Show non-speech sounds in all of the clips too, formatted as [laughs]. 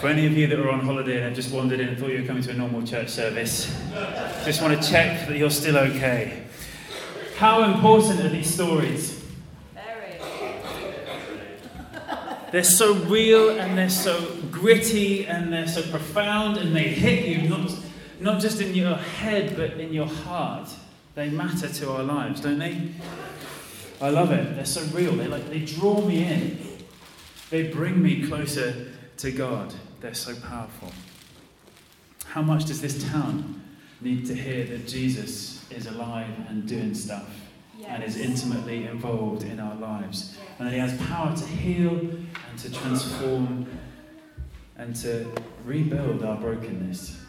For any of you that were on holiday and have just wandered in and thought you were coming to a normal church service, just want to check that you're still okay. How important are these stories? Very. They're so real and they're so gritty and they're so profound and they hit you not, not just in your head but in your heart. They matter to our lives, don't they? I love it. They're so real. They like they draw me in. They bring me closer to God. They're so powerful. How much does this town need to hear that Jesus is alive and doing stuff and is intimately involved in our lives? And that He has power to heal and to transform and to rebuild our brokenness.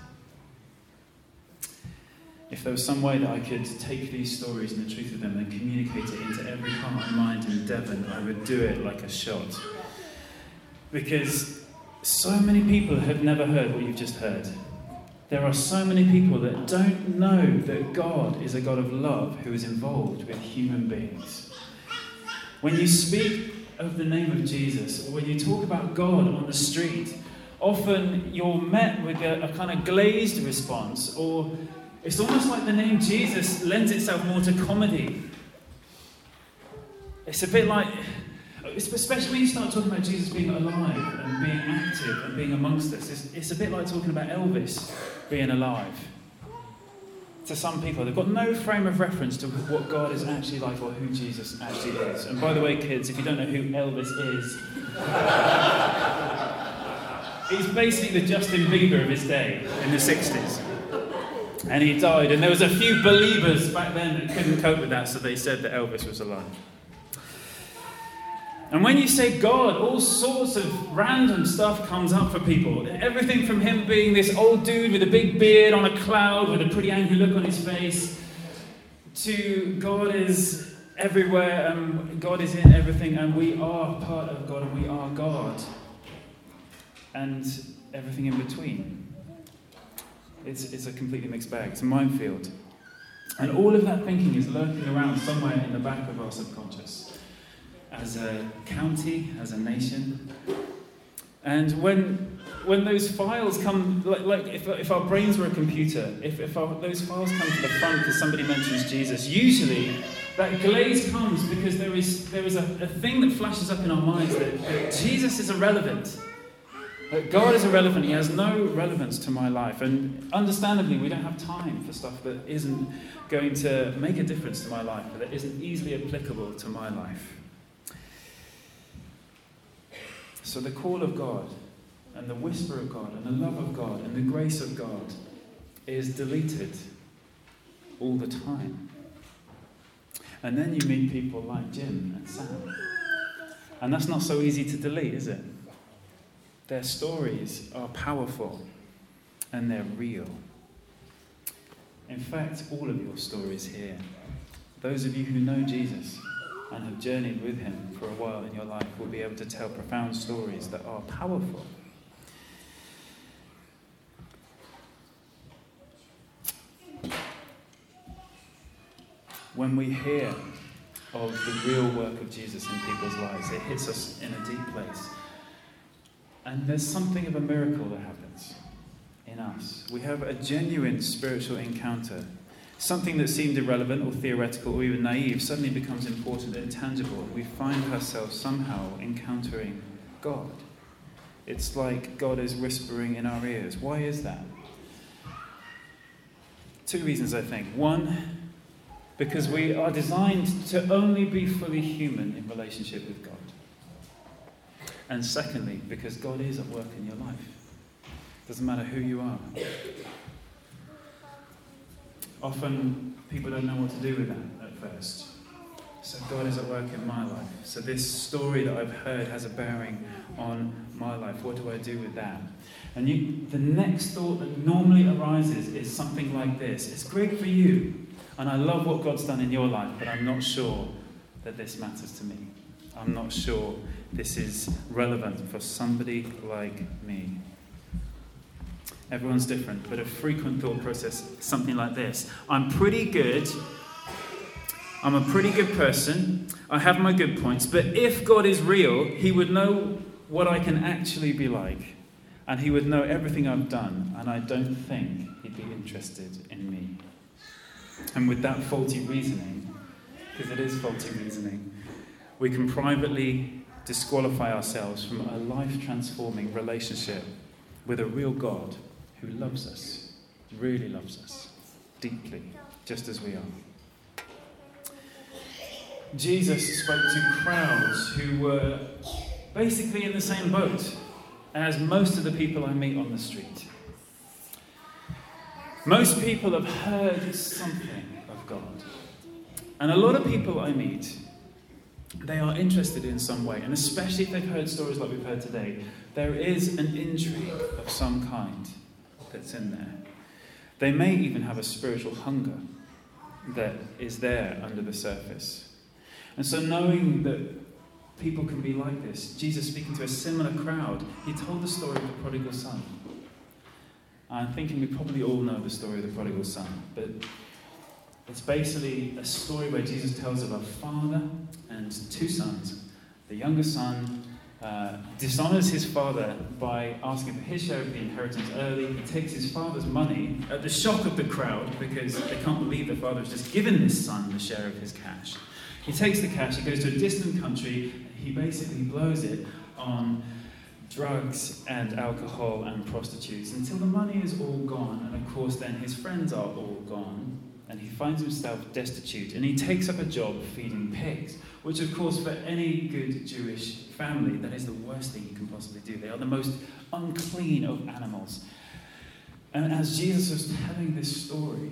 If there was some way that I could take these stories and the truth of them and communicate it into every heart and mind in Devon, I would do it like a shot. Because so many people have never heard what you've just heard. There are so many people that don't know that God is a God of love who is involved with human beings. When you speak of the name of Jesus, or when you talk about God on the street, often you're met with a, a kind of glazed response, or it's almost like the name Jesus lends itself more to comedy. It's a bit like especially when you start talking about Jesus being alive and being active and being amongst us, it's, it's a bit like talking about Elvis being alive. To some people, they've got no frame of reference to what God is actually like or who Jesus actually is. And by the way, kids, if you don't know who Elvis is, [laughs] he's basically the Justin Bieber of his day in the 60s. And he died, and there was a few believers back then that couldn't cope with that, so they said that Elvis was alive. And when you say God, all sorts of random stuff comes up for people. Everything from him being this old dude with a big beard on a cloud with a pretty angry look on his face, to God is everywhere and God is in everything and we are part of God and we are God. And everything in between. It's, it's a completely mixed bag. It's a minefield. And all of that thinking is lurking around somewhere in the back of our subconscious as a county, as a nation. And when, when those files come, like, like if, if our brains were a computer, if, if our, those files come to the front because somebody mentions Jesus, usually that glaze comes because there is, there is a, a thing that flashes up in our minds that, that Jesus is irrelevant. That God is irrelevant. He has no relevance to my life. And understandably, we don't have time for stuff that isn't going to make a difference to my life, that isn't easily applicable to my life. So the call of God and the whisper of God and the love of God and the grace of God is deleted all the time. And then you meet people like Jim and Sam. And that's not so easy to delete, is it? Their stories are powerful and they're real. In fact, all of your stories here, those of you who know Jesus, and have journeyed with him for a while in your life will be able to tell profound stories that are powerful. When we hear of the real work of Jesus in people's lives, it hits us in a deep place. And there's something of a miracle that happens in us. We have a genuine spiritual encounter Something that seemed irrelevant or theoretical or even naive suddenly becomes important and tangible. We find ourselves somehow encountering God. It's like God is whispering in our ears. Why is that? Two reasons, I think. One, because we are designed to only be fully human in relationship with God. And secondly, because God is at work in your life. Doesn't matter who you are. Often people don't know what to do with that at first. So God is at work in my life. So this story that I've heard has a bearing on my life. What do I do with that? And you, the next thought that normally arises is something like this It's great for you, and I love what God's done in your life, but I'm not sure that this matters to me. I'm not sure this is relevant for somebody like me. Everyone's different, but a frequent thought process, something like this I'm pretty good. I'm a pretty good person. I have my good points. But if God is real, He would know what I can actually be like. and he would know everything I've done, and I don't think he'd be interested in me. And with that faulty reasoning, because it is faulty reasoning, we can privately disqualify ourselves from a life transforming relationship with a real God who loves us, really loves us, deeply, just as we are. Jesus spoke to crowds who were basically in the same boat as most of the people I meet on the street. Most people have heard something of God. And a lot of people I meet, they are interested in some way, and especially if they've heard stories like we've heard today, there is an intrigue of some kind that's in there. They may even have a spiritual hunger that is there under the surface. And so, knowing that people can be like this. Jesus, speaking to a similar crowd, he told the story of the prodigal son. I'm thinking we probably all know the story of the prodigal son, but it's basically a story where Jesus tells of a father and two sons. The younger son uh, dishonors his father by asking for his share of the inheritance early. He takes his father's money at the shock of the crowd because they can't believe the father has just given this son the share of his cash. He takes the cash, he goes to a distant country, he basically blows it on drugs and alcohol and prostitutes until the money is all gone. And of course, then his friends are all gone. And he finds himself destitute. And he takes up a job feeding pigs, which, of course, for any good Jewish family, that is the worst thing you can possibly do. They are the most unclean of animals. And as Jesus was telling this story,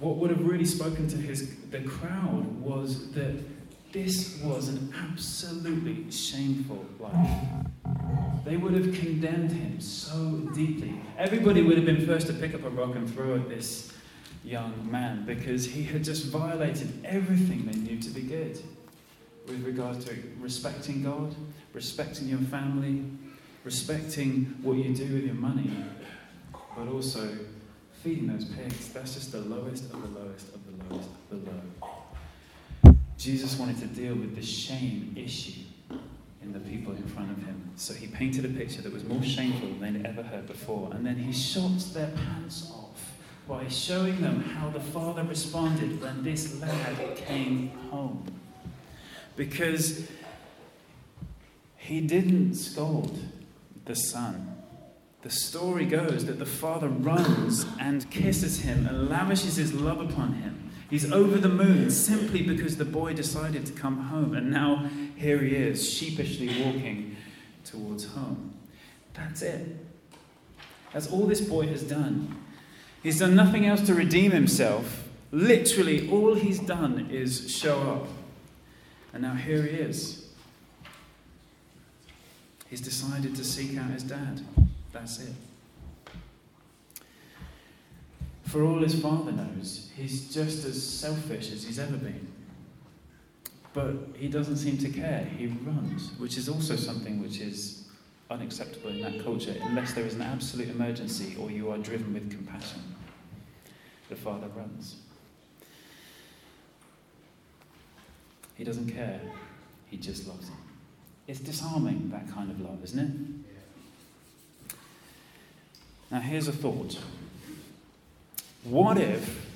what would have really spoken to his, the crowd was that this was an absolutely shameful life. They would have condemned him so deeply. Everybody would have been first to pick up a rock and throw at this young man because he had just violated everything they knew to be good with regard to respecting God, respecting your family, respecting what you do with your money, but also feeding those pigs. That's just the lowest of the lowest of the lowest of the low. Jesus wanted to deal with the shame issue in the people in front of him. So he painted a picture that was more shameful than they'd ever heard before. And then he shot their pants off by showing them how the father responded when this lad came home. Because he didn't scold the son. The story goes that the father runs and kisses him and lavishes his love upon him. He's over the moon simply because the boy decided to come home, and now here he is, sheepishly walking towards home. That's it. That's all this boy has done. He's done nothing else to redeem himself. Literally, all he's done is show up. And now here he is. He's decided to seek out his dad. That's it. For all his father knows, he's just as selfish as he's ever been. But he doesn't seem to care. He runs, which is also something which is unacceptable in that culture, unless there is an absolute emergency or you are driven with compassion. The father runs. He doesn't care, he just loves him. It's disarming, that kind of love, isn't it? Now, here's a thought. What if.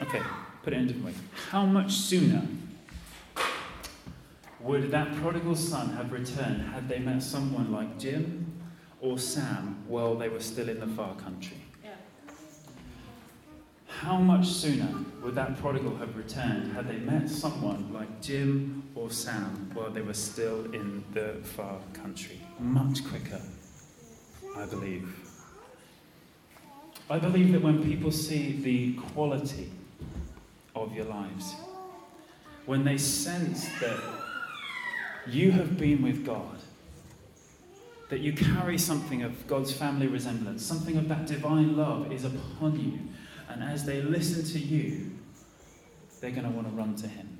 Okay, put it in a different way. How much sooner would that prodigal son have returned had they met someone like Jim or Sam while they were still in the far country? How much sooner would that prodigal have returned had they met someone like Jim or Sam while they were still in the far country? Much quicker, I believe. I believe that when people see the quality of your lives, when they sense that you have been with God, that you carry something of God's family resemblance, something of that divine love is upon you, and as they listen to you, they're going to want to run to Him.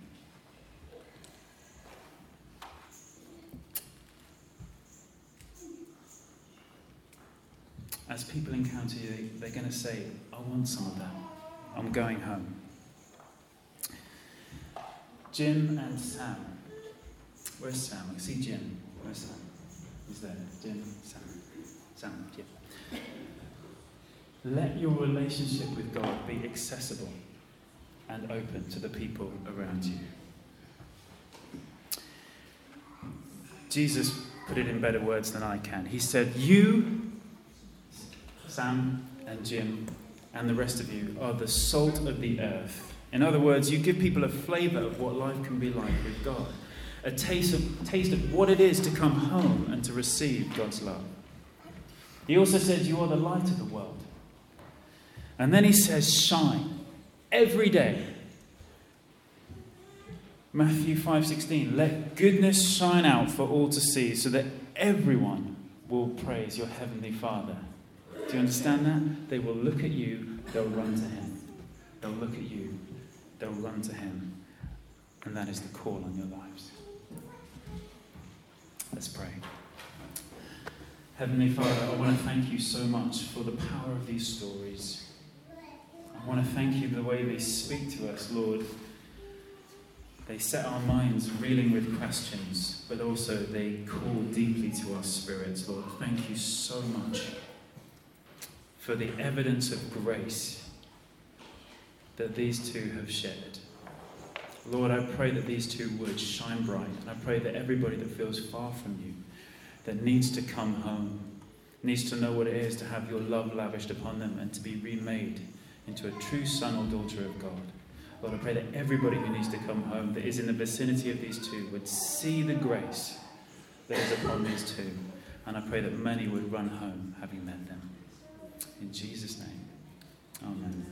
as people encounter you, they're going to say, I want some of that. I'm going home. Jim and Sam Where's Sam? I see Jim. Where's Sam? He's there. Jim, Sam. Sam, Jim. Let your relationship with God be accessible and open to the people around you. Jesus put it in better words than I can. He said, You, Sam and Jim, and the rest of you are the salt of the earth. In other words, you give people a flavor of what life can be like with God, a taste of, taste of what it is to come home and to receive God's love. He also says, You are the light of the world. And then he says, Shine every day. Matthew 5:16 Let goodness shine out for all to see so that everyone will praise your heavenly Father. Do you understand that? They will look at you, they'll run to him. They'll look at you, they'll run to him. And that is the call on your lives. Let's pray. Heavenly Father, I want to thank you so much for the power of these stories. I want to thank you for the way they speak to us, Lord. They set our minds reeling with questions, but also they call deeply to our spirits, Lord. Thank you so much for the evidence of grace that these two have shared. Lord, I pray that these two words shine bright, and I pray that everybody that feels far from you, that needs to come home, needs to know what it is to have your love lavished upon them and to be remade into a true son or daughter of God. Lord, I pray that everybody who needs to come home, that is in the vicinity of these two, would see the grace that is upon these two. And I pray that many would run home having met them. In Jesus' name, amen.